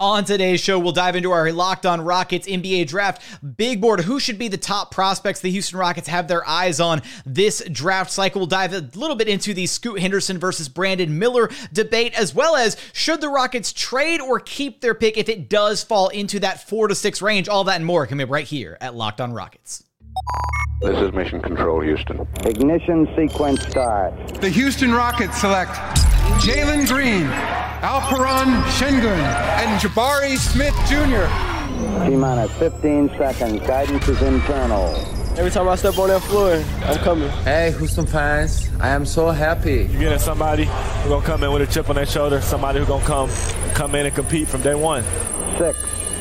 On today's show, we'll dive into our Locked On Rockets NBA draft big board. Who should be the top prospects the Houston Rockets have their eyes on this draft cycle? We'll dive a little bit into the Scoot Henderson versus Brandon Miller debate, as well as should the Rockets trade or keep their pick if it does fall into that four to six range? All that and more coming up right here at Locked On Rockets. This is Mission Control, Houston. Ignition sequence start. The Houston Rockets select Jalen Green, Alperen Sengun, and Jabari Smith Jr. T minus 15 seconds. Guidance is internal. Every time I step on that floor, I'm coming. Hey, Houston fans, I am so happy. You're getting somebody who's gonna come in with a chip on their shoulder, somebody who's gonna come come in and compete from day one. Six,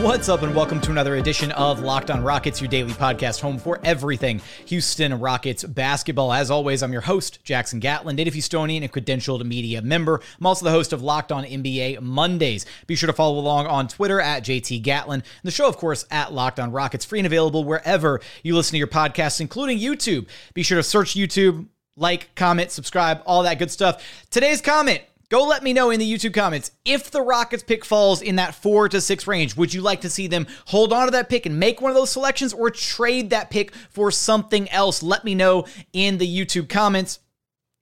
What's up, and welcome to another edition of Locked On Rockets, your daily podcast home for everything Houston Rockets basketball. As always, I'm your host, Jackson Gatlin, native Houstonian and credentialed media member. I'm also the host of Locked On NBA Mondays. Be sure to follow along on Twitter at JT Gatlin, and the show, of course, at Locked On Rockets, free and available wherever you listen to your podcasts, including YouTube. Be sure to search YouTube, like, comment, subscribe, all that good stuff. Today's comment Go let me know in the YouTube comments if the Rockets pick falls in that four to six range. Would you like to see them hold on to that pick and make one of those selections or trade that pick for something else? Let me know in the YouTube comments.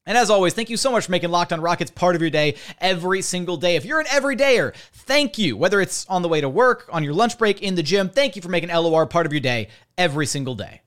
And as always, thank you so much for making Locked on Rockets part of your day every single day. If you're an everydayer, thank you. Whether it's on the way to work, on your lunch break, in the gym, thank you for making LOR part of your day every single day.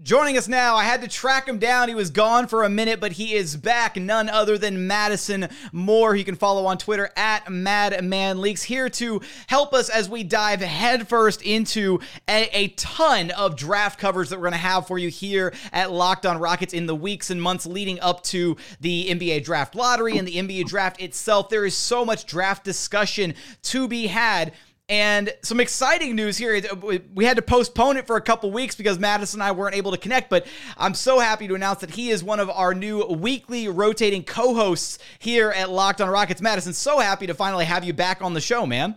Joining us now, I had to track him down. He was gone for a minute, but he is back. None other than Madison Moore. You can follow on Twitter at MadmanLeaks. Here to help us as we dive headfirst into a, a ton of draft covers that we're going to have for you here at Locked On Rockets in the weeks and months leading up to the NBA Draft Lottery and the NBA Draft itself. There is so much draft discussion to be had. And some exciting news here. Uh, we had to postpone it for a couple weeks because Madison and I weren't able to connect, but I'm so happy to announce that he is one of our new weekly rotating co hosts here at Locked on Rockets. Madison, so happy to finally have you back on the show, man.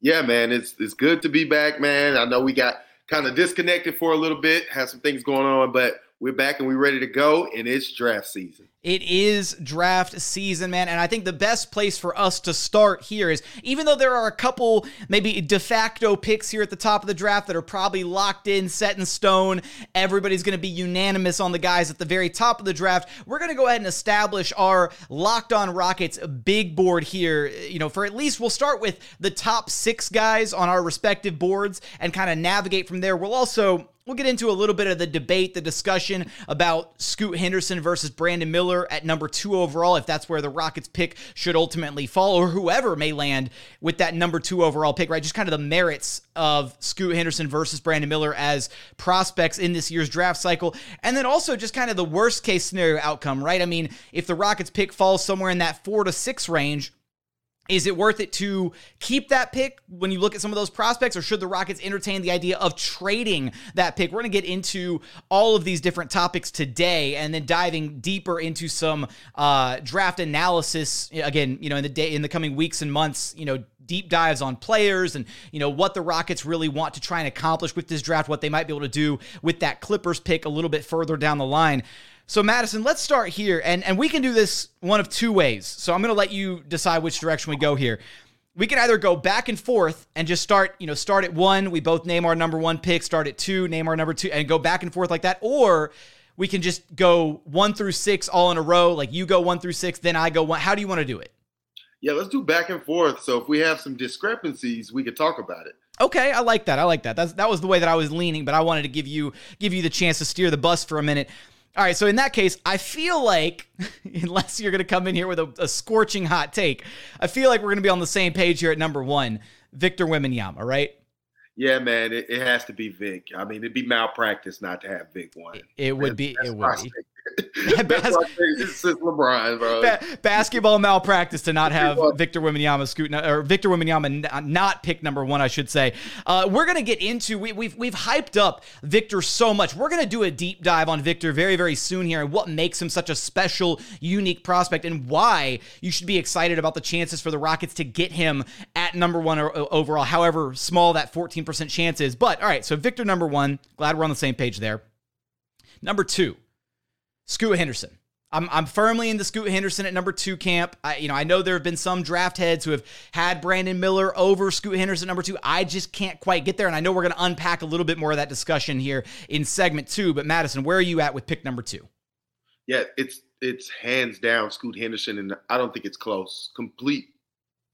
Yeah, man. It's, it's good to be back, man. I know we got kind of disconnected for a little bit, had some things going on, but we're back and we're ready to go, and it's draft season. It is draft season, man. And I think the best place for us to start here is even though there are a couple maybe de facto picks here at the top of the draft that are probably locked in, set in stone, everybody's going to be unanimous on the guys at the very top of the draft. We're going to go ahead and establish our locked on Rockets big board here. You know, for at least we'll start with the top six guys on our respective boards and kind of navigate from there. We'll also We'll get into a little bit of the debate, the discussion about Scoot Henderson versus Brandon Miller at number two overall, if that's where the Rockets pick should ultimately fall, or whoever may land with that number two overall pick, right? Just kind of the merits of Scoot Henderson versus Brandon Miller as prospects in this year's draft cycle. And then also just kind of the worst case scenario outcome, right? I mean, if the Rockets pick falls somewhere in that four to six range, is it worth it to keep that pick when you look at some of those prospects, or should the Rockets entertain the idea of trading that pick? We're going to get into all of these different topics today, and then diving deeper into some uh, draft analysis. Again, you know, in the day in the coming weeks and months, you know, deep dives on players and you know what the Rockets really want to try and accomplish with this draft, what they might be able to do with that Clippers pick a little bit further down the line. So Madison, let's start here, and and we can do this one of two ways. So I'm going to let you decide which direction we go here. We can either go back and forth and just start, you know, start at one. We both name our number one pick. Start at two, name our number two, and go back and forth like that. Or we can just go one through six all in a row. Like you go one through six, then I go one. How do you want to do it? Yeah, let's do back and forth. So if we have some discrepancies, we could talk about it. Okay, I like that. I like that. That's, that was the way that I was leaning, but I wanted to give you give you the chance to steer the bus for a minute. All right, so in that case, I feel like, unless you're going to come in here with a, a, scorching hot take, I feel like we're going to be on the same page here at number one, Victor Wembanyama, right? Yeah, man, it, it, has to be Vic. I mean, it'd be malpractice not to have Vic one. It, it would be. It would be. Bas- since LeBron, bro. Ba- basketball malpractice to not have Victor Wembanyama scoot or Victor Wembanyama not pick number one, I should say. Uh, we're gonna get into we, we've we've hyped up Victor so much. We're gonna do a deep dive on Victor very very soon here and what makes him such a special, unique prospect and why you should be excited about the chances for the Rockets to get him at number one overall. However small that 14% chance is, but all right. So Victor number one. Glad we're on the same page there. Number two, Scoot Henderson. I'm, I'm firmly in the Scoot Henderson at number two camp. I, you know, I know there have been some draft heads who have had Brandon Miller over Scoot Henderson number two. I just can't quite get there, and I know we're going to unpack a little bit more of that discussion here in segment two. But Madison, where are you at with pick number two? Yeah, it's it's hands down Scoot Henderson, and I don't think it's close. Complete,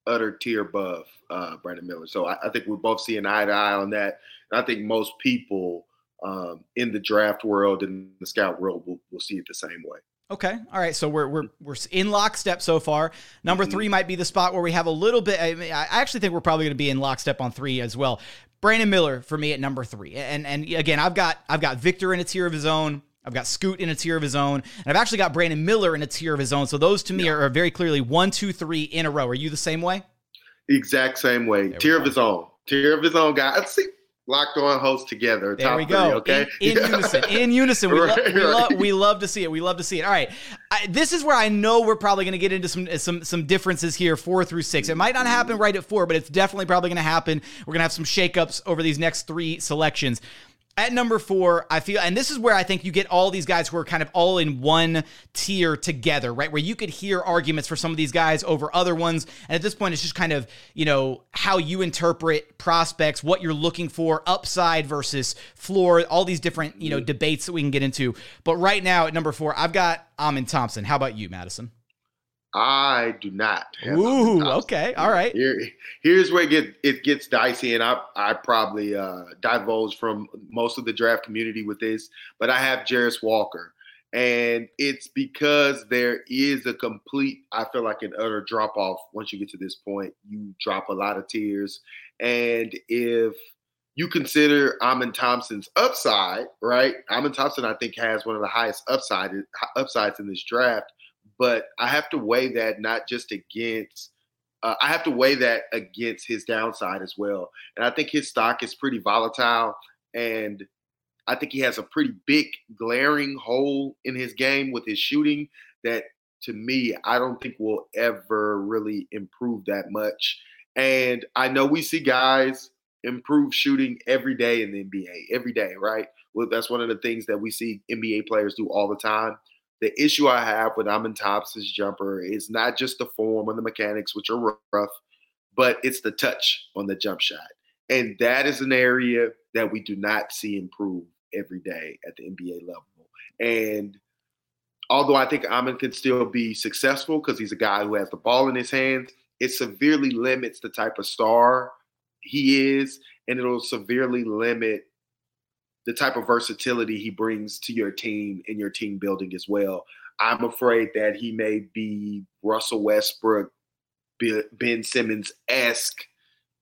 utter tier above uh, Brandon Miller. So I, I think we're both seeing eye to eye on that. And I think most people um, in the draft world and the scout world will, will see it the same way. Okay. All right. So we're we're we're in lockstep so far. Number mm-hmm. three might be the spot where we have a little bit. I, mean, I actually think we're probably going to be in lockstep on three as well. Brandon Miller for me at number three, and and again, I've got I've got Victor in a tier of his own. I've got Scoot in a tier of his own, and I've actually got Brandon Miller in a tier of his own. So those to me yeah. are, are, very clearly one, two, three in a row. Are you the same way? Exact same way. There tier of his own. Tier of his own guy. Let's see locked on hosts together. There we go. Three, okay, in, in unison. In unison. We, right, lo- we, right. lo- we, love to see it. We love to see it. All right, I, this is where I know we're probably going to get into some some some differences here, four through six. It might not happen right at four, but it's definitely probably going to happen. We're going to have some shakeups over these next three selections. At number four, I feel, and this is where I think you get all these guys who are kind of all in one tier together, right? Where you could hear arguments for some of these guys over other ones. And at this point, it's just kind of, you know, how you interpret prospects, what you're looking for, upside versus floor, all these different, you know, debates that we can get into. But right now at number four, I've got Amen Thompson. How about you, Madison? I do not. Ooh, okay, all right. Here, here's where it, get, it gets dicey, and I I probably uh, divulge from most of the draft community with this, but I have Jarace Walker, and it's because there is a complete, I feel like an utter drop off once you get to this point. You drop a lot of tears, and if you consider Amen Thompson's upside, right? Amen Thompson, I think, has one of the highest upside upsides in this draft but I have to weigh that not just against. Uh, I have to weigh that against his downside as well, and I think his stock is pretty volatile, and I think he has a pretty big glaring hole in his game with his shooting that, to me, I don't think will ever really improve that much. And I know we see guys improve shooting every day in the NBA, every day, right? Well, that's one of the things that we see NBA players do all the time. The issue I have with Amen Thompson's jumper is not just the form or the mechanics, which are rough, but it's the touch on the jump shot. And that is an area that we do not see improve every day at the NBA level. And although I think Amen can still be successful because he's a guy who has the ball in his hands, it severely limits the type of star he is, and it'll severely limit the type of versatility he brings to your team and your team building as well. I'm afraid that he may be Russell Westbrook, Ben Simmons esque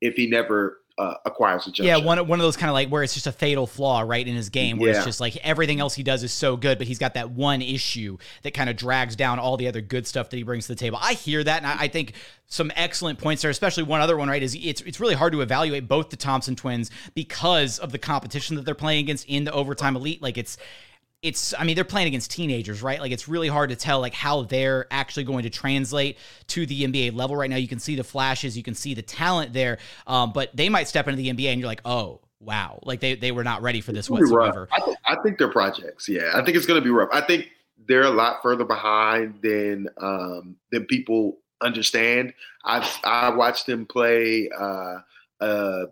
if he never uh, acquires a jump yeah, one one of those kind of like where it's just a fatal flaw right in his game, where yeah. it's just like everything else he does is so good, but he's got that one issue that kind of drags down all the other good stuff that he brings to the table. I hear that, and I, I think some excellent points there, especially one other one, right? Is it's it's really hard to evaluate both the Thompson twins because of the competition that they're playing against in the overtime elite. Like it's it's I mean they're playing against teenagers, right? Like it's really hard to tell like how they're actually going to translate to the NBA level right now. You can see the flashes, you can see the talent there, um, but they might step into the NBA and you're like, oh wow, like they they were not ready for this whatsoever. I, th- I think they're projects. Yeah, I think it's going to be rough. I think they're a lot further behind than um, than people understand. i've I watched them play. Uh, uh,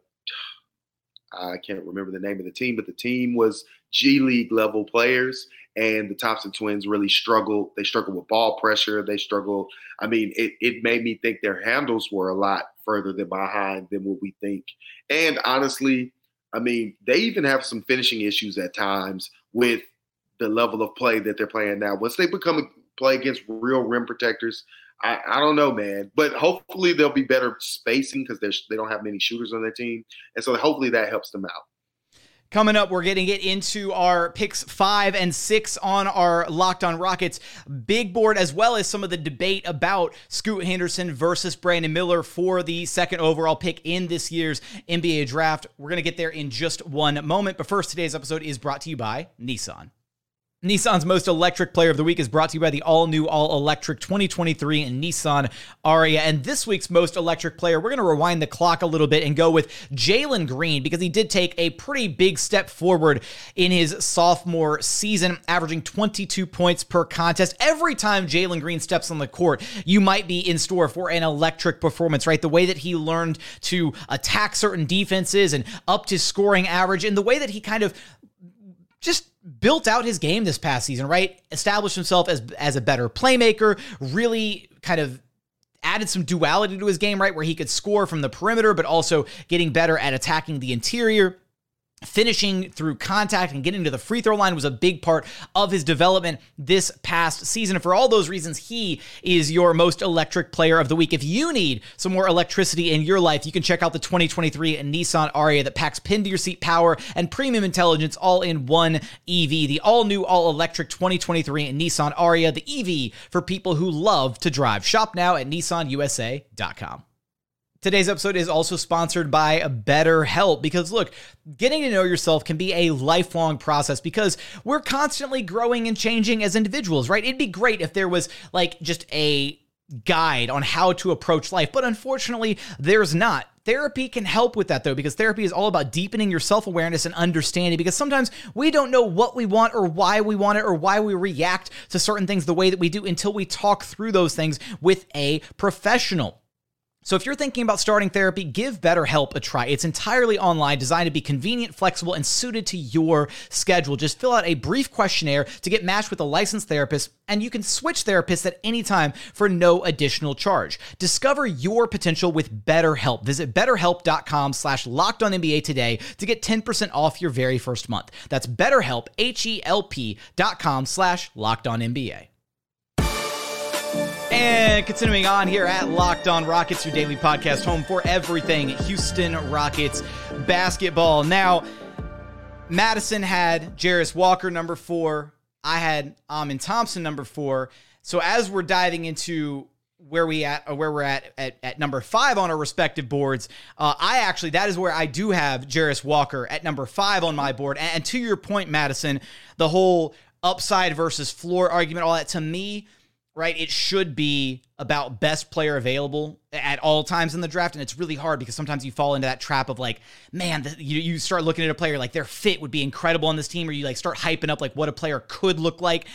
I can't remember the name of the team, but the team was G League level players, and the Thompson twins really struggled. They struggled with ball pressure. They struggled. I mean, it, it made me think their handles were a lot further than behind than what we think. And honestly, I mean, they even have some finishing issues at times with the level of play that they're playing now. Once they become play against real rim protectors, I, I don't know, man. But hopefully they'll be better spacing because they don't have many shooters on their team, and so hopefully that helps them out. Coming up, we're getting it into our picks five and six on our Locked On Rockets big board, as well as some of the debate about Scoot Henderson versus Brandon Miller for the second overall pick in this year's NBA draft. We're going to get there in just one moment. But first, today's episode is brought to you by Nissan. Nissan's most electric player of the week is brought to you by the all new, all electric 2023 Nissan Ariya. And this week's most electric player, we're going to rewind the clock a little bit and go with Jalen Green because he did take a pretty big step forward in his sophomore season, averaging 22 points per contest. Every time Jalen Green steps on the court, you might be in store for an electric performance, right? The way that he learned to attack certain defenses and upped his scoring average, and the way that he kind of just built out his game this past season, right? Established himself as as a better playmaker, really kind of added some duality to his game, right? Where he could score from the perimeter, but also getting better at attacking the interior finishing through contact and getting to the free throw line was a big part of his development this past season. And for all those reasons, he is your most electric player of the week. If you need some more electricity in your life, you can check out the 2023 Nissan Ariya that packs pin to your seat power and premium intelligence all in one EV. The all new, all electric 2023 Nissan Ariya, the EV for people who love to drive. Shop now at nissanusa.com. Today's episode is also sponsored by BetterHelp because look, getting to know yourself can be a lifelong process because we're constantly growing and changing as individuals, right? It'd be great if there was like just a guide on how to approach life, but unfortunately, there's not. Therapy can help with that though, because therapy is all about deepening your self awareness and understanding. Because sometimes we don't know what we want or why we want it or why we react to certain things the way that we do until we talk through those things with a professional. So, if you're thinking about starting therapy, give BetterHelp a try. It's entirely online, designed to be convenient, flexible, and suited to your schedule. Just fill out a brief questionnaire to get matched with a licensed therapist, and you can switch therapists at any time for no additional charge. Discover your potential with BetterHelp. Visit betterhelp.com slash locked on today to get 10% off your very first month. That's BetterHelp, H-E-L-P dot com slash locked on. And continuing on here at Locked On Rockets, your daily podcast home for everything Houston Rockets basketball. Now, Madison had Jarace Walker number four. I had Amen Thompson number four. So as we're diving into where we at or where we're at at, at number five on our respective boards, uh, I actually that is where I do have Jarace Walker at number five on my board. And, and to your point, Madison, the whole upside versus floor argument, all that to me right? It should be about best player available at all times in the draft. And it's really hard because sometimes you fall into that trap of like, man, the, you, you start looking at a player like their fit would be incredible on this team, or you like start hyping up like what a player could look like.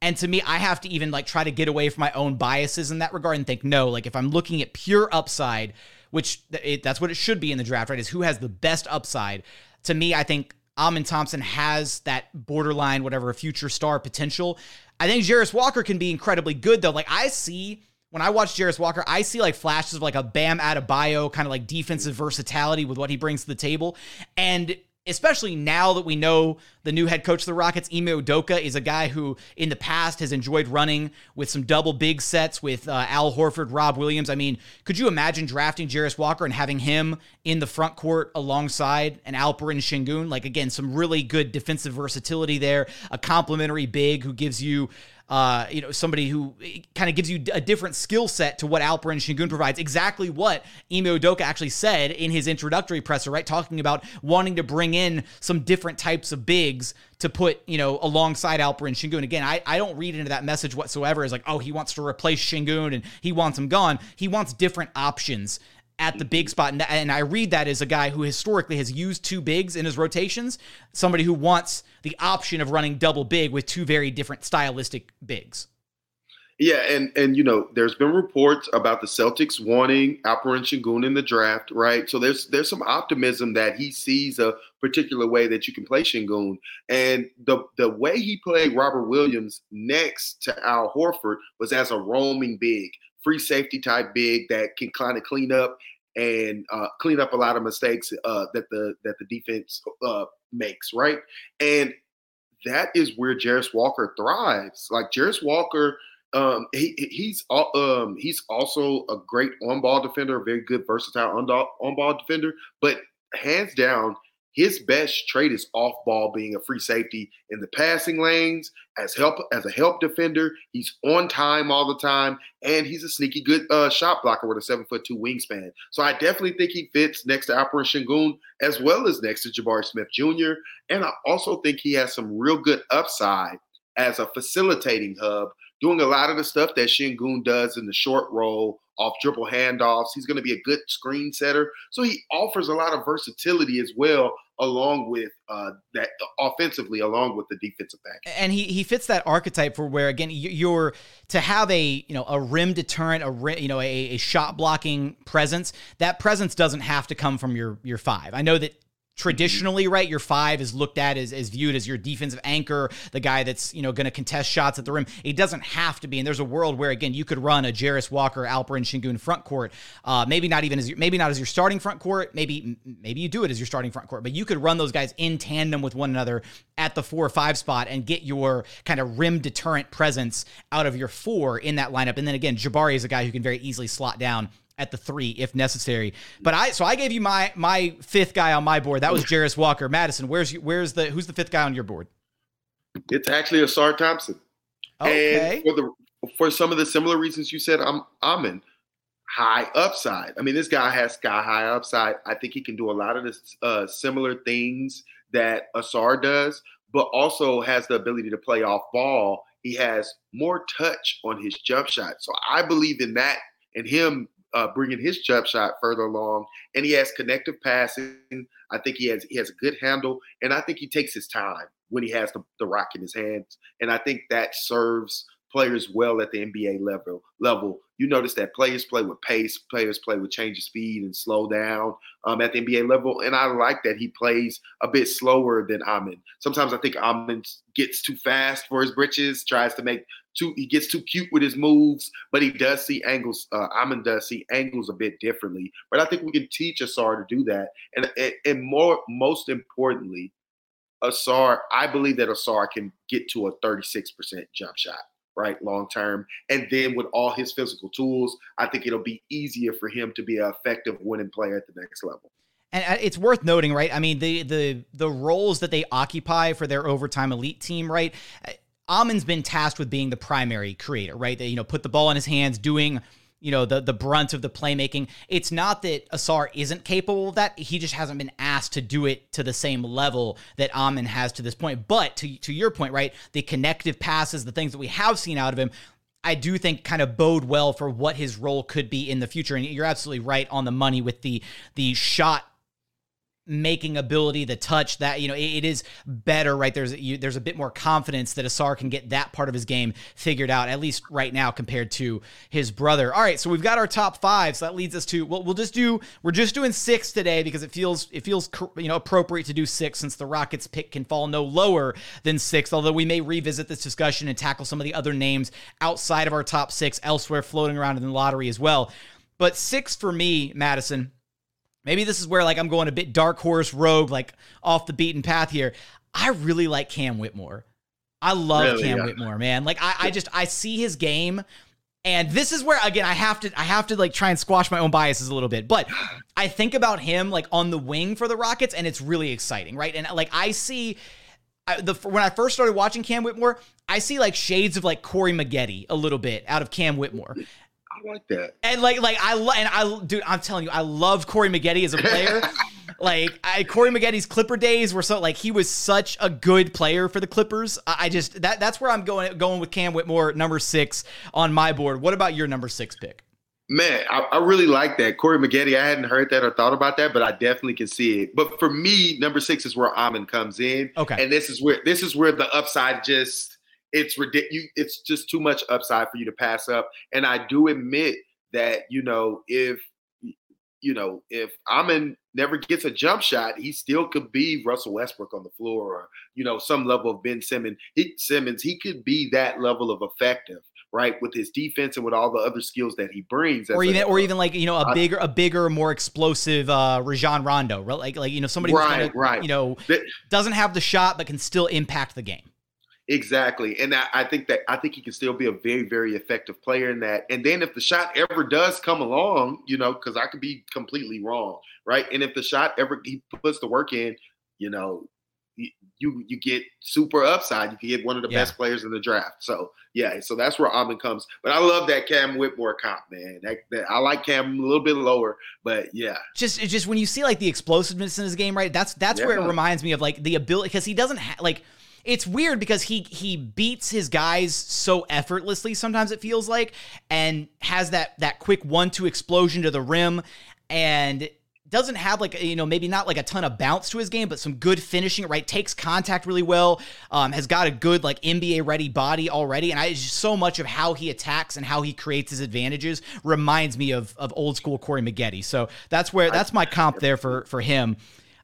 And to me, I have to even like try to get away from my own biases in that regard and think, no, like if I'm looking at pure upside, which it, that's what it should be in the draft, right? Is who has the best upside. To me, I think Amen Thompson has that borderline, whatever, future star potential. I think Jarace Walker can be incredibly good, though. Like, I see when I watch Jarace Walker, I see like flashes of like a Bam Adebayo kind of like defensive versatility with what he brings to the table. And especially now that we know the new head coach of the Rockets, Ime Udoka, is a guy who in the past has enjoyed running with some double big sets with uh, Al Horford, Rob Williams. I mean, could you imagine drafting Jarace Walker and having him in the front court alongside an Alperen Sengun? Like, again, some really good defensive versatility there, a complimentary big who gives you uh, you know, somebody who kind of gives you a different skill set to what Alperen Sengun provides. Exactly what Ime Udoka actually said in his introductory presser, right? Talking about wanting to bring in some different types of bigs to put, you know, alongside Alperen Sengun. Again, I, I don't read into that message whatsoever as like, oh, he wants to replace Shingun and he wants him gone. He wants different options at the big spot. And, and I read that as a guy who historically has used two bigs in his rotations, somebody who wants the option of running double big with two very different stylistic bigs. Yeah, and and you know, there's been reports about the Celtics wanting Alperen Sengun in the draft, right? So there's there's some optimism that he sees a particular way that you can play Shingun, and the the way he played Robert Williams next to Al Horford was as a roaming big, free safety type big that can kind of clean up and uh, clean up a lot of mistakes uh, that the that the defense uh, makes, right? And that is where Jarace Walker thrives. Like Jarace Walker, um, he he's um, he's also a great on ball defender, a very good versatile on ball defender. But hands down, his best trait is off ball being a free safety in the passing lanes as help as a help defender. He's on time all the time, and he's a sneaky good uh, shot blocker with a seven foot two wingspan. So I definitely think he fits next to Alperen Sengun as well as next to Jabari Smith Jr. And I also think he has some real good upside as a facilitating hub, doing a lot of the stuff that Sengun does in the short roll off dribble handoffs. He's going to be a good screen setter. So he offers a lot of versatility as well, along with uh, that offensively, along with the defensive back. And he he fits that archetype for where again you're to have a you know a rim deterrent, a rim, you know a, a shot blocking presence. That presence doesn't have to come from your your five. I know that traditionally, right, your five is looked at as, as viewed as your defensive anchor, the guy that's, you know, going to contest shots at the rim. It doesn't have to be. And there's a world where, again, you could run a Jarace Walker, Alperen Sengun front court. Uh, maybe not even as your, maybe not as your starting front court. Maybe, maybe you do it as your starting front court, but you could run those guys in tandem with one another at the four or five spot and get your kind of rim deterrent presence out of your four in that lineup. And then again, Jabari is a guy who can very easily slot down at the three if necessary. But I so I gave you my my fifth guy on my board. That was Jarace Walker. Madison, where's where's the who's the fifth guy on your board? It's actually Ausar Thompson. Okay. And for the for some of the similar reasons you said, I'm I'm in high upside. I mean, this guy has sky high upside. I think he can do a lot of the uh, similar things that Ausar does, but also has the ability to play off ball. He has more touch on his jump shot. So I believe in that and him uh, bringing his jump shot further along, and he has connective passing. I think he has he has a good handle, and I think he takes his time when he has the, the rock in his hands, and I think that serves players well at the NBA level. Level, you notice that players play with pace, players play with change of speed and slow down um, at the NBA level, and I like that he plays a bit slower than Amen. Sometimes I think Amen gets too fast for his britches, tries to make too he gets too cute with his moves, but he does see angles. Uh, Amen does see angles a bit differently, but I think we can teach Ausar to do that, and and, and more most importantly. Ausar, I believe that Ausar can get to a 36% jump shot right, long term. And then with all his physical tools, I think it'll be easier for him to be an effective winning player at the next level. And uh, it's worth noting, right? I mean, the the the roles that they occupy for their overtime elite team, right? Uh, Amen's been tasked with being the primary creator, right? They, you know, put the ball in his hands, doing you know the the brunt of the playmaking. It's not that Ausar isn't capable of that. He just hasn't been asked to do it to the same level that Amen has to this point. But to to your point, right, the connective passes, the things that we have seen out of him, I do think kind of bode well for what his role could be in the future. And you're absolutely right on the money with the the shot making ability, the touch that you know it, it is better, right? There's you, there's a bit more confidence that Ausar can get that part of his game figured out at least right now compared to his brother. All right, so we've got our top five, so that leads us to well, we'll just do we're just doing six today because it feels it feels you know appropriate to do six since the Rockets pick can fall no lower than six. Although we may revisit this discussion and tackle some of the other names outside of our top six elsewhere floating around in the lottery as well. But six for me, Madison maybe this is where like I'm going a bit dark horse rogue, like off the beaten path here. I really like Cam Whitmore. I love really, Cam yeah. Whitmore, man. Like I, I just I see his game. And this is where again I have to I have to like try and squash my own biases a little bit. But I think about him like on the wing for the Rockets and it's really exciting, right? And like I see I, the when I first started watching Cam Whitmore, I see like shades of like Corey Maggette a little bit out of Cam Whitmore. I like that. And like, like I love, and I, dude, I'm telling you, I love Corey Maggette as a player. like, I, Corey Maggette's Clipper days were so like he was such a good player for the Clippers. I, I just that that's where I'm going going with Cam Whitmore, number six on my board. What about your number six pick? Man, I, I, really like that. Corey Maggette, I hadn't heard that or thought about that, but I definitely can see it. But for me, number six is where Amen comes in. Okay. And this is where this is where the upside just it's ridiculous. It's just too much upside for you to pass up. And I do admit that you know if you know if Amen never gets a jump shot, he still could be Russell Westbrook on the floor, or you know some level of Ben Simmons. He, Simmons, he could be that level of effective right with his defense and with all the other skills that he brings or even a, or even like you know a uh, bigger a bigger more explosive uh Rajon Rondo right like like you know somebody right gonna, right you know doesn't have the shot but can still impact the game Exactly. And I, I, think that I think he can still be a very, very effective player in that. And then if the shot ever does come along, you know, because I could be completely wrong, right? And if the shot ever he puts the work in, you know, you you get super upside. You can get one of the Yeah. best players in the draft. So yeah, so that's where Auburn comes. But I love that Cam Whitmore comp, man. That, that, I like Cam a little bit lower, but yeah, just just when you see like the explosiveness in his game, right? That's that's where it reminds me of like the ability because he doesn't ha- like. It's weird because he he beats his guys so effortlessly. Sometimes it feels like, and has that that quick one two explosion to the rim, and doesn't have like you know maybe not like a ton of bounce to his game, but some good finishing. Right, takes contact really well. Um, has got a good like NBA ready body already, and I just so much of how he attacks and how he creates his advantages reminds me of of old school Corey Maggette. So that's where that's my comp there for for him.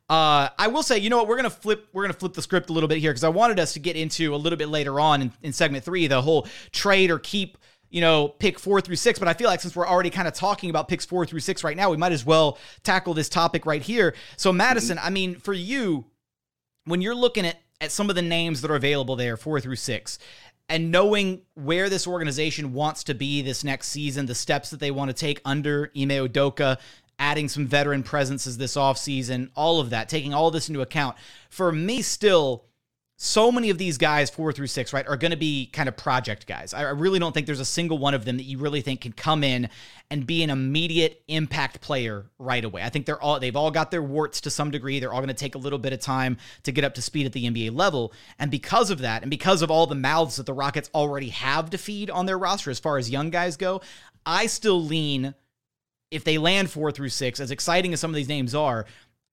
Uh, I will say, you know what? We're gonna flip. We're gonna flip the script a little bit here because I wanted us to get into a little bit later on in, in segment three the whole trade or keep. You know, pick four through six. But I feel like since we're already kind of talking about picks four through six right now, we might as well tackle this topic right here. So, Madison, I mean, for you, when you're looking at at some of the names that are available there, four through six, and knowing where this organization wants to be this next season, the steps that they want to take under Ime Udoka, adding some veteran presences this offseason, all of that, taking all this into account. For me, still, so many of these guys, four through six, right, are going to be kind of project guys. I really don't think there's a single one of them that you really think can come in and be an immediate impact player right away. I think they're all they've all got their warts to some degree. They're all going to take a little bit of time to get up to speed at the NBA level, and because of that, and because of all the mouths that the Rockets already have to feed on their roster as far as young guys go, I still lean if they land four through six, as exciting as some of these names are,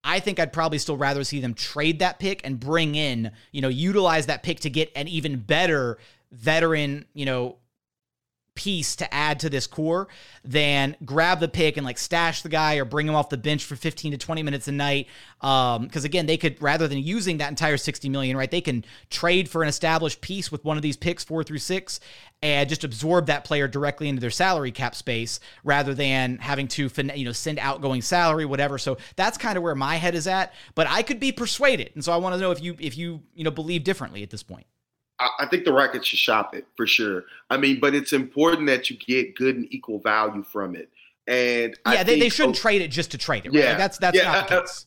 I think I'd probably still rather see them trade that pick and bring in, you know, utilize that pick to get an even better veteran, you know, piece to add to this core than grab the pick and like stash the guy or bring him off the bench for 15 to 20 minutes a night. Um, because again, they could rather than using that entire 60 million, right? They can trade for an established piece with one of these picks, four through six, and just absorb that player directly into their salary cap space rather than having to fin- you know send outgoing salary, whatever. So that's kind of where my head is at. But I could be persuaded, and so I want to know if you if you you know believe differently at this point. I, think the Rockets should shop it for sure. I mean, but it's important that you get good and equal value from it. And Yeah, I they, they shouldn't trade it just to trade it. Right? Yeah, Like, that's that's yeah, not the uh, case.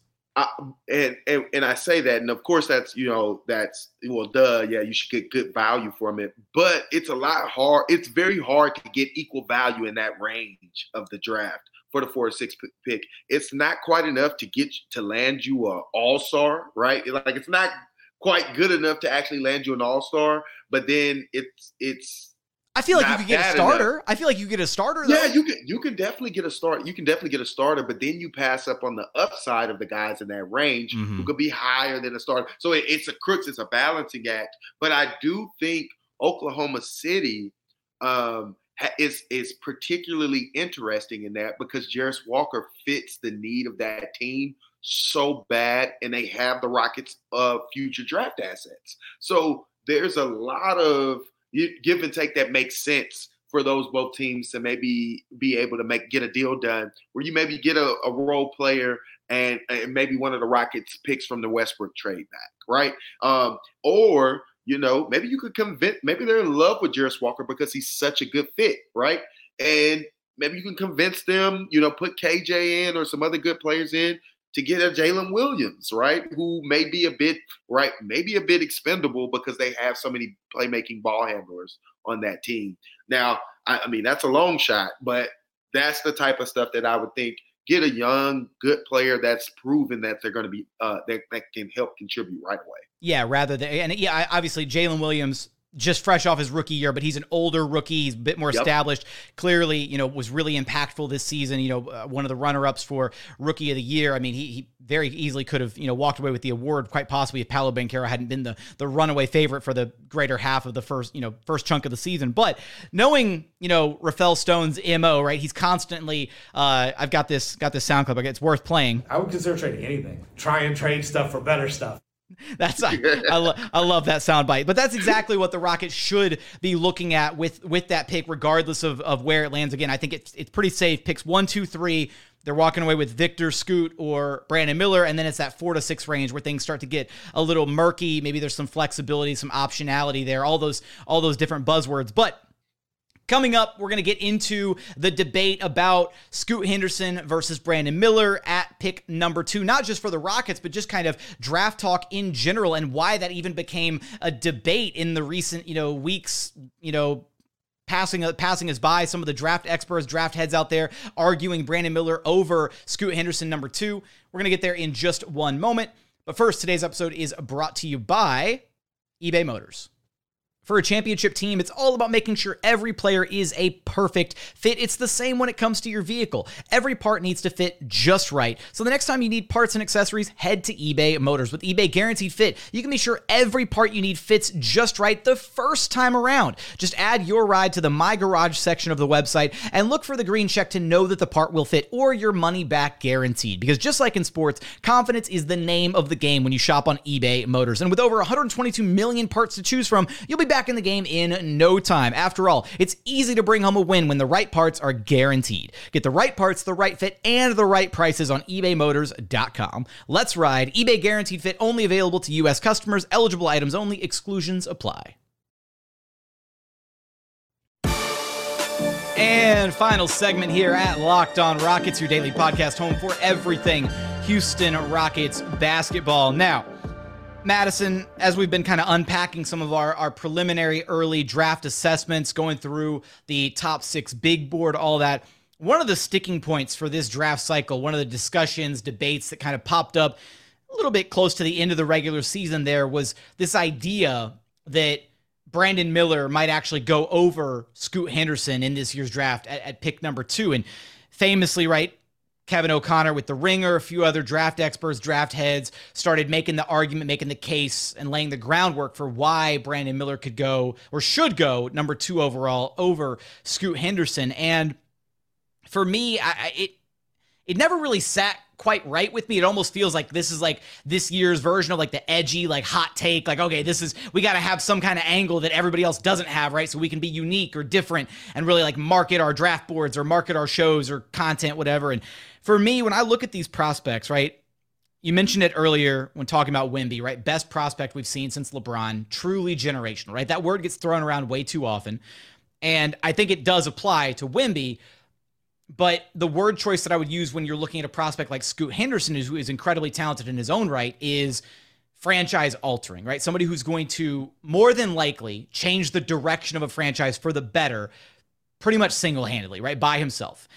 And, and and I say that, and of course that's you know that's well, duh, yeah, you should get good value from it, but it's a lot hard. It's very hard to get equal value in that range of the draft for the four or six pick. It's not quite enough to get to land you a all star, right? Like it's not quite good enough to actually land you an all star, but then it's it's I feel like you not could get a bad starter. I feel like you get a starter. Though. yeah, you can you can definitely get a start. You can definitely get a starter, but then you pass up on the upside of the guys in that range Mhm. who could be higher than a starter. So it, it's a crux, it's a balancing act. But I do think Oklahoma City um, ha- is is particularly interesting in that because Jarace Walker fits the need of that team so bad, and they have the Rockets' uh, future draft assets. So there's a lot of you- give and take that makes sense for those both teams to maybe be able to make get a deal done where you maybe get a, a role player and, and maybe one of the Rockets picks from the Westbrook trade back, right? Um, or you know maybe you could convince maybe they're in love with Jarace Walker because he's such a good fit, right? And maybe you can convince them, you know, put KJ in or some other good players in to get a Jalen Williams, right? Who may be a bit right, maybe a bit expendable because they have so many playmaking ball handlers on that team. Now, I, I mean, that's a long shot, but that's the type of stuff that I would think get a young, good player that's proven that they're going to be uh, that that can help contribute right away. Yeah, rather than and yeah, obviously Jalen Williams just fresh off his rookie year, but he's an older rookie. He's a bit more Yep. established. Clearly, you know, was really impactful this season. You know, uh, one of the runner-ups for rookie of the year. I mean, he, he very easily could have you know walked away with the award, quite possibly if Paolo Banchero hadn't been the the runaway favorite for the greater half of the first you know first chunk of the season. But knowing you know Rafael Stone's mo, right? He's constantly. Uh, I've got this got this sound clip. It's worth playing. I would consider trading anything. Try and trade stuff for better stuff. That's I, I, lo- I love that soundbite, but that's exactly what the Rockets should be looking at with with that pick, regardless of, of where it lands. Again, I think it's it's pretty safe. Picks one, two, three. They're walking away with Victor Scoot or Brandon Miller, and then it's that four to six range where things start to get a little murky. Maybe there's some flexibility, some optionality there. All those all those different buzzwords, but. Coming up, we're going to get into the debate about Scoot Henderson versus Brandon Miller at pick number two, not just for the Rockets, but just kind of draft talk in general and why that even became a debate in the recent, you know, weeks, you know, passing passing us by some of the draft experts, draft heads out there arguing Brandon Miller over Scoot Henderson number 2. We're going to get there in just one moment. But first, today's episode is brought to you by eBay Motors. For a championship team, it's all about making sure every player is a perfect fit. It's the same when it comes to your vehicle. Every part needs to fit just right. So the next time you need parts and accessories, head to eBay Motors. With eBay Guaranteed Fit, you can be sure every part you need fits just right the first time around. Just add your ride to the My Garage section of the website and look for the green check to know that the part will fit or your money back guaranteed. Because just like in sports, confidence is the name of the game when you shop on eBay Motors. And with over 122 million parts to choose from, you'll be back back in the game in no time. After all, it's easy to bring home a win when the right parts are guaranteed. Get the right parts, the right fit, and the right prices on ebaymotors.com. Let's ride. eBay guaranteed fit only available to U.S. customers. Eligible items only. Exclusions apply. And final segment here at Locked On Rockets, your daily podcast home for everything Houston Rockets basketball. Now, Madison, as we've been kind of unpacking some of our, our preliminary early draft assessments, going through the top six big board, all that, one of the sticking points for this draft cycle, one of the discussions, debates that kind of popped up a little bit close to the end of the regular season there was this idea that Brandon Miller might actually go over Scoot Henderson in this year's draft at, at pick number two. And famously, right, Kevin O'Connor with the Ringer, a few other draft experts, draft heads started making the argument, making the case, and laying the groundwork for why Brandon Miller could go or should go number two overall over Scoot Henderson. And for me, I, it it never really sat quite right with me. It almost feels like this is like this year's version of like the edgy, like hot take. Like, okay, this is, we got to have some kind of angle that everybody else doesn't have, right? So we can be unique or different and really like market our draft boards or market our shows or content, whatever. And for me, when I look at these prospects, right? You mentioned it earlier when talking about Wemby, right? Best prospect we've seen since LeBron, truly generational, right? That word gets thrown around way too often. And I think it does apply to Wemby. But the word choice that I would use when you're looking at a prospect like Scoot Henderson, who is incredibly talented in his own right, is franchise altering, right? Somebody who's going to more than likely change the direction of a franchise for the better, pretty much single handedly, right? By himself.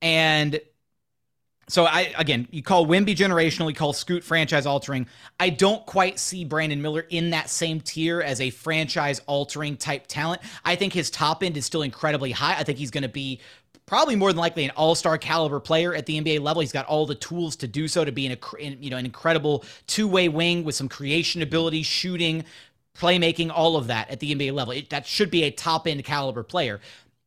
And so I again, you call Wemby generational, you call Scoot franchise altering. I don't quite see Brandon Miller in that same tier as a franchise altering type talent. I think his top end is still incredibly high. I think he's going to be probably more than likely an all-star caliber player at the NBA level. He's got all the tools to do so to be an you know an incredible two-way wing with some creation ability, shooting, playmaking, all of that at the NBA level. It, that should be a top-end caliber player.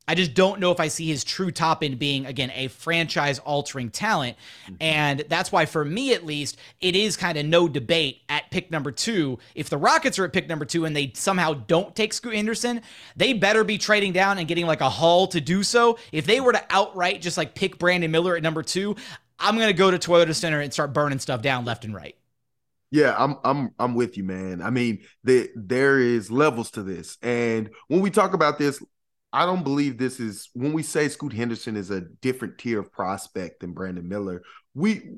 I just don't know if I see his true top end being, again, a franchise altering talent. Mm-hmm. And that's why, for me at least, it is kind of no debate at pick number two. If the Rockets are at pick number two and they somehow don't take Scoot Henderson, they better be trading down and getting like a haul to do so. If they were to outright just like pick Brandon Miller at number two, I'm going to go to Toyota Center and start burning stuff down left and right. Yeah, I'm I'm I'm with you, man. I mean, the, there is levels to this. And when we talk about this, I don't believe this is when we say Scoot Henderson is a different tier of prospect than Brandon Miller. We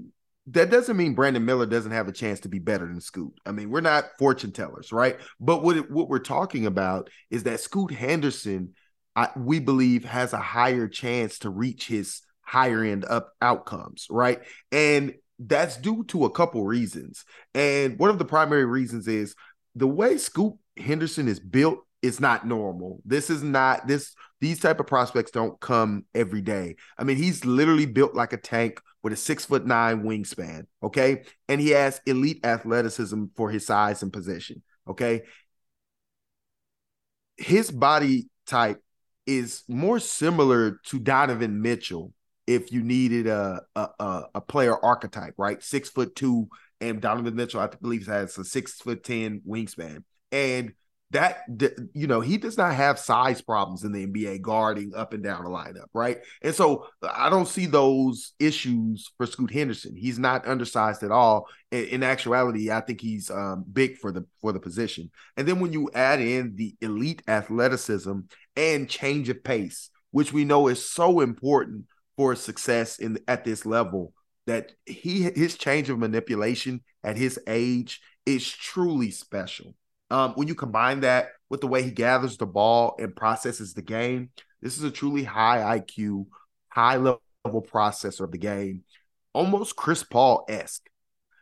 that doesn't mean Brandon Miller doesn't have a chance to be better than Scoot. I mean, we're not fortune tellers, right? But what what we're talking about is that Scoot Henderson, I, we believe, has a higher chance to reach his higher end up outcomes, right? And that's due to a couple reasons. And one of the primary reasons is the way Scoot Henderson is built it's not normal. This is not this these type of prospects don't come every day. I mean, he's literally built like a tank with a six foot nine wingspan. Okay. And he has elite athleticism for his size and position. Okay. His body type is more similar to Donovan Mitchell if you needed a a, a player archetype, right? Six foot two, and Donovan Mitchell, I believe, has a six foot ten wingspan. And that you know he does not have size problems in the NBA guarding up and down the lineup, right? And so I don't see those issues for Scoot Henderson. He's not undersized at all. In, in actuality, I think he's um, big for the for the position. And then when you add in the elite athleticism and change of pace, which we know is so important for success in at this level, that he his change of manipulation at his age is truly special. Um, when you combine that with the way he gathers the ball and processes the game, this is a truly high IQ, high level processor of the game, almost Chris Paul esque.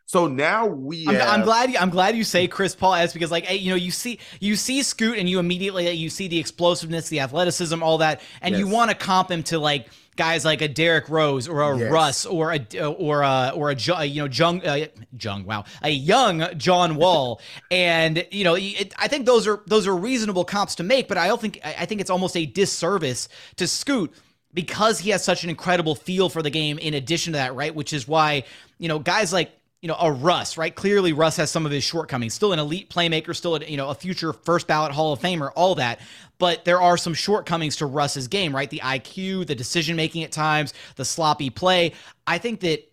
So now we. I'm, have, I'm glad. I'm glad you say Chris Paul as because like hey, you know you see you see Scoot and you immediately you see the explosiveness, the athleticism, all that, and you want to comp him to like guys like a Derrick Rose or a Yes. Russ or a or a or a Ju- you know Jung uh, Jung wow a young John Wall, and you know it, I think those are those are reasonable comps to make, but I don't think I think it's almost a disservice to Scoot because he has such an incredible feel for the game in addition to that, right? Which is why, you know, guys like, you know, a Russ, right? Clearly Russ has some of his shortcomings. Still an elite playmaker, still a, you know, a future first ballot Hall of Famer, all that. But there are some shortcomings to Russ's game, right? The IQ, the decision making at times, the sloppy play. I think that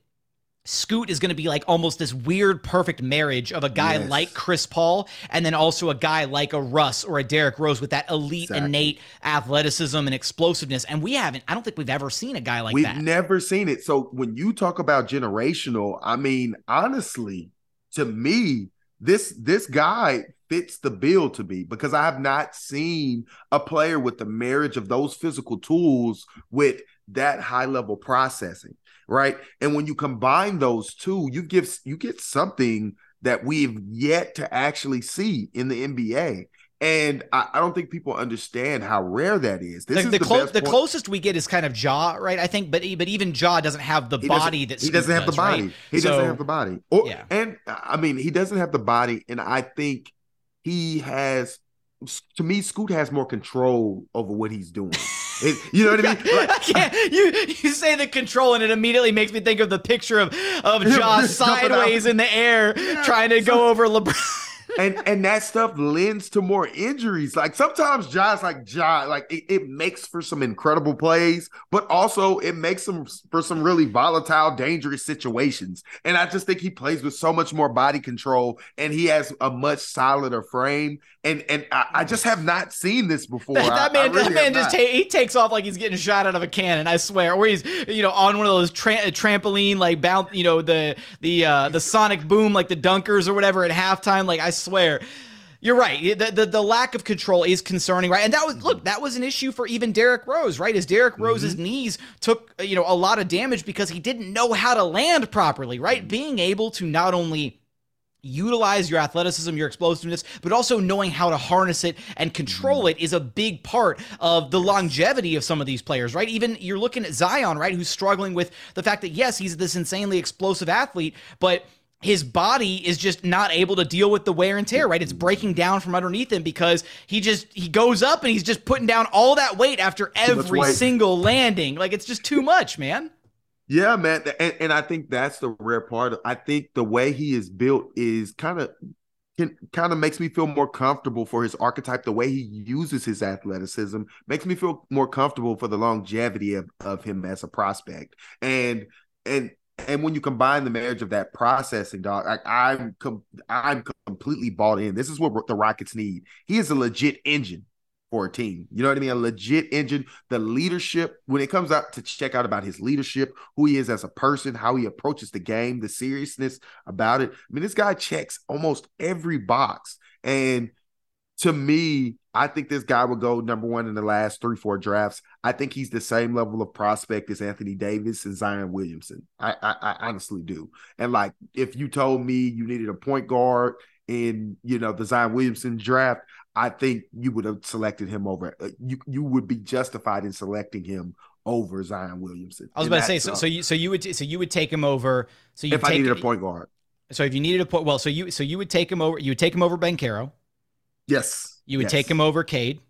Scoot is going to be like almost this weird perfect marriage of a guy Yes. like Chris Paul and then also a guy like a Russ or a Derrick Rose with that elite Exactly. innate athleticism and explosiveness and we haven't I don't think we've ever seen a guy like We've that. never seen it. So when you talk about generational, I mean, honestly, to me, this this guy fits the bill to me because I have not seen a player with the marriage of those physical tools with that high level processing, right? And when you combine those two, you give you get something that we've yet to actually see in the NBA. And I, I don't think people understand how rare that is. This the, is the, the, clo- the closest we get is kind of Ja, right? I think, but but even Ja doesn't have the He body that he doesn't have the body. right? He So- doesn't have the body. Or, Yeah. And I mean, he doesn't have the body, and I think he has. To me, Scoot has more control over what he's doing. It- you know what I mean? Like, I can't, you you say the control and it immediately makes me think of the picture of of Him Ja just jumping sideways in the air trying to go over LeBron. And and that stuff lends to more injuries. Like sometimes Josh, like Josh, like it, it makes for some incredible plays, but also it makes them for some really volatile, dangerous situations. And I just think he plays with so much more body control, and he has a much solider frame. And and I, I just have not seen this before. That, I- man, I really that man just ta- he takes off like he's getting shot out of a cannon. I swear, or he's you know on one of those tra- trampoline like bounce, you know the the uh, the sonic boom like the dunkers or whatever at halftime. Like I swear. You're right. The, the the lack of control is concerning, right? And that was mm-hmm. look, that was an issue for even Derrick Rose, right? As Derrick mm-hmm. Rose's knees took uh, you know a lot of damage because he didn't know how to land properly, right? Mm-hmm. Being able to not only utilize your athleticism, your explosiveness, but also knowing how to harness it and control it is a big part of the longevity of some of these players, right? Even you're looking at Zion, right, who's struggling with the fact that yes, he's this insanely explosive athlete, but his body is just not able to deal with the wear and tear, right? It's breaking down from underneath him because he just he goes up and he's just putting down all that weight after every single landing. Like it's just too much, man. Yeah, man, and, and I think that's the rare part. I think the way he is built is kind of can kind of makes me feel more comfortable for his archetype. The way he uses his athleticism makes me feel more comfortable for the longevity of, of him as a prospect. And and and when you combine the marriage of that processing, dog, like I'm com- I'm completely bought in. This is what the Rockets need. He is a legit engine for a team. You know what I mean? A legit engine. The leadership, when it comes out to check out about his leadership, who he is as a person, how he approaches the game, the seriousness about it. I mean, this guy checks almost every box. And to me, I think this guy would go number one in the last three, four drafts. I think he's the same level of prospect as Anthony Davis and Zion Williamson. I, I, I honestly do. And like, if you told me you needed a point guard in, you know, the Zion Williamson draft, I think you would have selected him over. uh, You you would be justified in selecting him over Zion Williamson. I was about to say, so, so you so you would so you would take him over. So you if I needed a point guard, So if you needed a point, well, so you so you would take him over. You would take him over Banchero. Yes, You would yes. take him over Cade.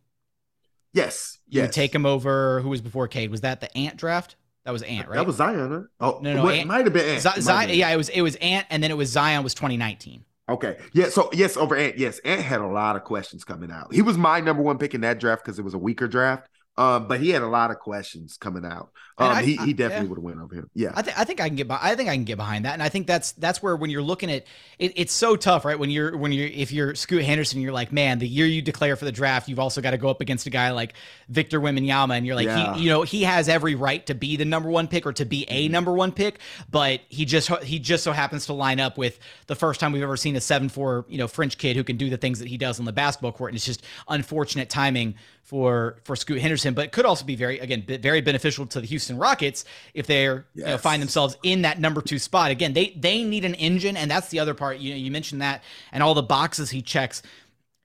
Yes, You yes. would take him over. Who was before Cade? Was that the Ant draft? That was Ant, right? That was Zion. Huh? Oh No, no, what- Ant- might have been Ant. Z- It Zion, been. yeah, it was it was Ant, and then it was Zion was 2019. Okay. Yeah. So yes, over Ant. Yes, Ant had a lot of questions coming out. He was my number one pick in that draft because it was a weaker draft. Um, but he had a lot of questions coming out. Um, I- he he definitely yeah. would have went over him. Yeah, I, th- I think I can get. By- I think I can get behind that, and I think that's that's where when you're looking at it, it's so tough, right? When you're when you're if you're Scoot Henderson, you're like, man, the year you declare for the draft, you've also got to go up against a guy like Victor Wembanyama, and you're like, Yeah. he, you know, he has every right to be the number one pick or to be a number one pick, but he just he just so happens to line up with the first time we've ever seen a seven four you know French kid who can do the things that he does on the basketball court, and it's just unfortunate timing for for Scoot Henderson, but it could also be very again be- very beneficial to the Houston Rockets if they're you know, find themselves in that number two spot. Again, they they need an engine, and that's the other part. You know, you mentioned that and all the boxes he checks.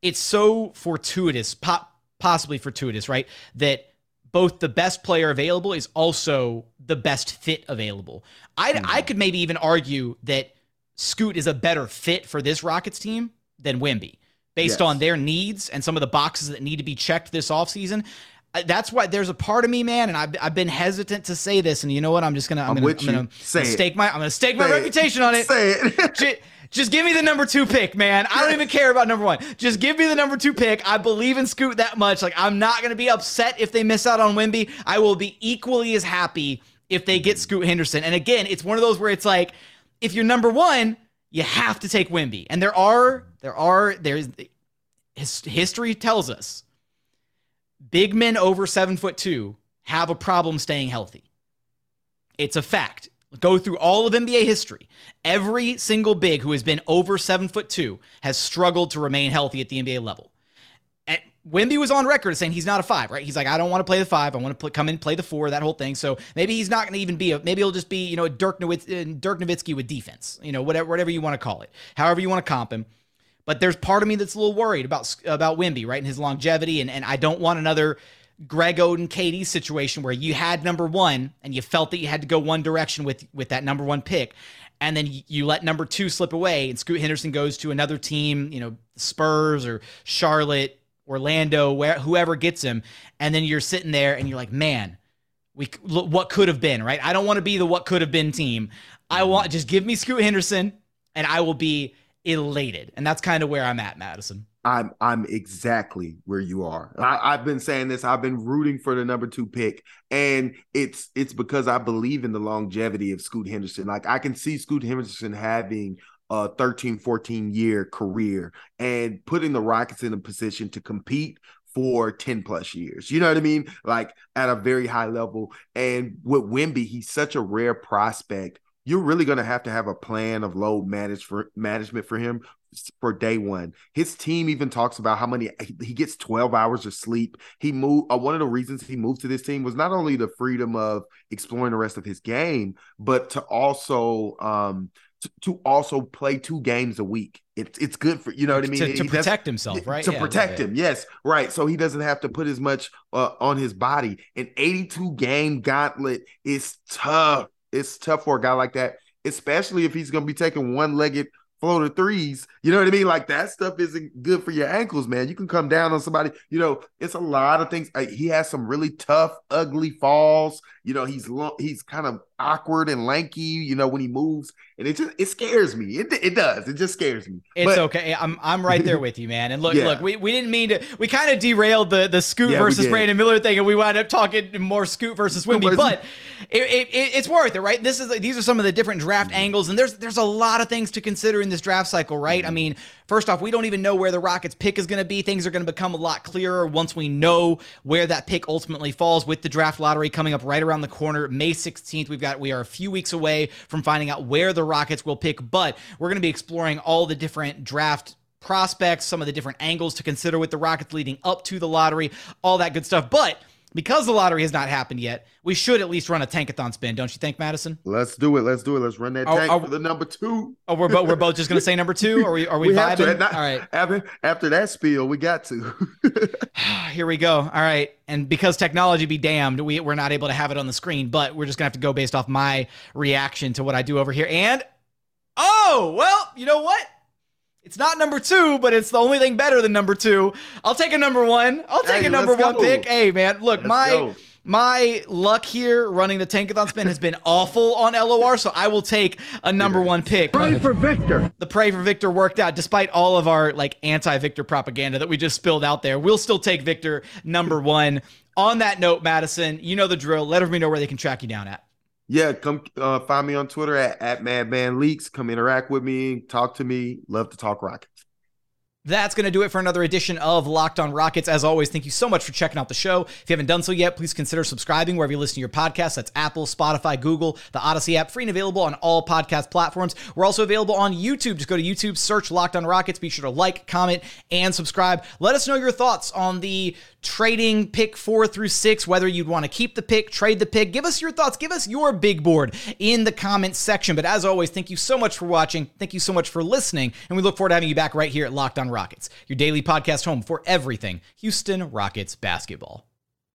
It's so fortuitous, po- possibly fortuitous, right? That both the best player available is also the best fit available. I Hmm. I could maybe even argue that Scoot is a better fit for this Rockets team than Wemby based Yes. on their needs and some of the boxes that need to be checked this offseason. Uh, That's why there's a part of me, man, and I've, I've been hesitant to say this, and you know what? I'm just gonna I'm, I'm gonna I'm gonna Say it. stake my I'm gonna stake my it. reputation on it. Say it. Ju- Just give me the number two pick, man. I don't even care about number one. Just give me the number two pick. I believe in Scoot that much. Like I'm not gonna be upset if they miss out on Wemby. I will be equally as happy if they get Scoot Henderson. And again, it's one of those where it's like, if you're number one, you have to take Wemby. And there are there are there's his, history tells us big men over seven foot two have a problem staying healthy. It's a fact. Go through all of NBA history. Every single big who has been over seven foot two has struggled to remain healthy at the NBA level. Wemby was on record saying he's not a five, right? He's like, I don't want to play the five. I want to play, come in, play the four, that whole thing. So maybe he's not going to even be a. Maybe he'll just be, you know, Dirk, Nowitz, uh, Dirk Nowitzki with defense. You know, whatever, whatever you want to call it, however you want to comp him. But there's part of me that's a little worried about about Wemby, right, and his longevity, and and I don't want another Greg Oden KD situation where you had number one and you felt that you had to go one direction with with that number one pick, and then you let number two slip away, and Scoot Henderson goes to another team, you know, Spurs or Charlotte, Orlando, where whoever gets him, and then you're sitting there and you're like, man, we look, what could have been, right? I don't want to be the what could have been team. I mm-hmm. want just give me Scoot Henderson, and I will be elated, and that's kind of where I'm at, Madison. I'm I'm exactly where you are. I, I've been saying this. I've been rooting for the number two pick, and it's it's because I believe in the longevity of Scoot Henderson. Like I can see Scoot Henderson having a 13, 14 year career and putting the Rockets in a position to compete for 10 plus years. You know what I mean? Like at a very high level. And with Wemby, he's such a rare prospect. You're really going to have to have a plan of load manage for management for him for day one. His team even talks about how many he gets 12 hours of sleep. He moved uh, one of the reasons he moved to this team was not only the freedom of exploring the rest of his game, but to also um to, to also play two games a week. It's it's good for you know what I mean To, to protect himself, right? to Yeah, protect yeah. him. Yes, right. So he doesn't have to put as much uh, on his body. An 82 game gauntlet is tough. It's tough for a guy like that, especially if he's going to be taking one legged floater threes. You know what I mean? Like that stuff isn't good for your ankles, man. You can come down on somebody. You know, it's a lot of things. He has some really tough, ugly falls. You know, he's he's kind of awkward and lanky. You know, when he moves, and it just it scares me. It it does. It just scares me. It's But- okay. I'm I'm right there with you, man. And look, Yeah. look, we, we didn't mean to. We kind of derailed the the Scoot Yeah, versus. Brandon Miller thing, and we wound up talking more Scoot versus Wemby. versus- But it, it, it- it's worth it, right? This is these are some of the different draft Mm-hmm. angles, and there's there's a lot of things to consider in this draft cycle, right? I Mm-hmm. mean, first off, we don't even know where the Rockets pick is going to be. Things are going to become a lot clearer once we know where that pick ultimately falls. With the draft lottery coming up right around the corner, May 16th, we've got we are a few weeks away from finding out where the Rockets will pick, but we're going to be exploring all the different draft prospects, some of the different angles to consider with the Rockets leading up to the lottery, all that good stuff. But because the lottery has not happened yet, we should at least run a tankathon spin, don't you think, Madison? Let's do it. Let's do it. Let's run that Are- tank are- for the number two. Oh, we're both we're both just gonna say number two. Are we are we, to. vibing? Not- All right, After, after that spiel, we got to. here we go. All right, and because technology be damned, we we're not able to have it on the screen, but we're just gonna have to go based off my reaction to what I do over here. And oh well, you know what? It's not number two, but it's the only thing better than number two. I'll take a number one. I'll take Hey, a number one go. pick. Hey man, look, Let's my go. my luck here running the tankathon spin has been awful on LOR, so I will take a number one pick. Pray for Victor. the pray for Victor worked out despite all of our like anti-Victor propaganda that we just spilled out there. We'll still take Victor number one On that note, Madison, you know the drill. Let everybody know where they can track you down at. Yeah, come uh, find me on Twitter at, at Madman Leaks. Come interact with me, talk to me. Love to talk Rockets. That's going to do it for another edition of Locked on Rockets. As always, thank you so much for checking out the show. If you haven't done so yet, please consider subscribing wherever you listen to your podcasts. That's Apple, Spotify, Google, the Odyssey app, free and available on all podcast platforms. We're also available on YouTube. Just go to YouTube, search Locked on Rockets. Be sure to like, comment, and subscribe. Let us know your thoughts on the trading pick four through six, whether you'd want to keep the pick, trade the pick. Give us your thoughts. Give us your big board in the comments section. But as always, thank you so much for watching. Thank you so much for listening. And we look forward to having you back right here at Locked on Rockets, your daily podcast home for everything Houston Rockets basketball.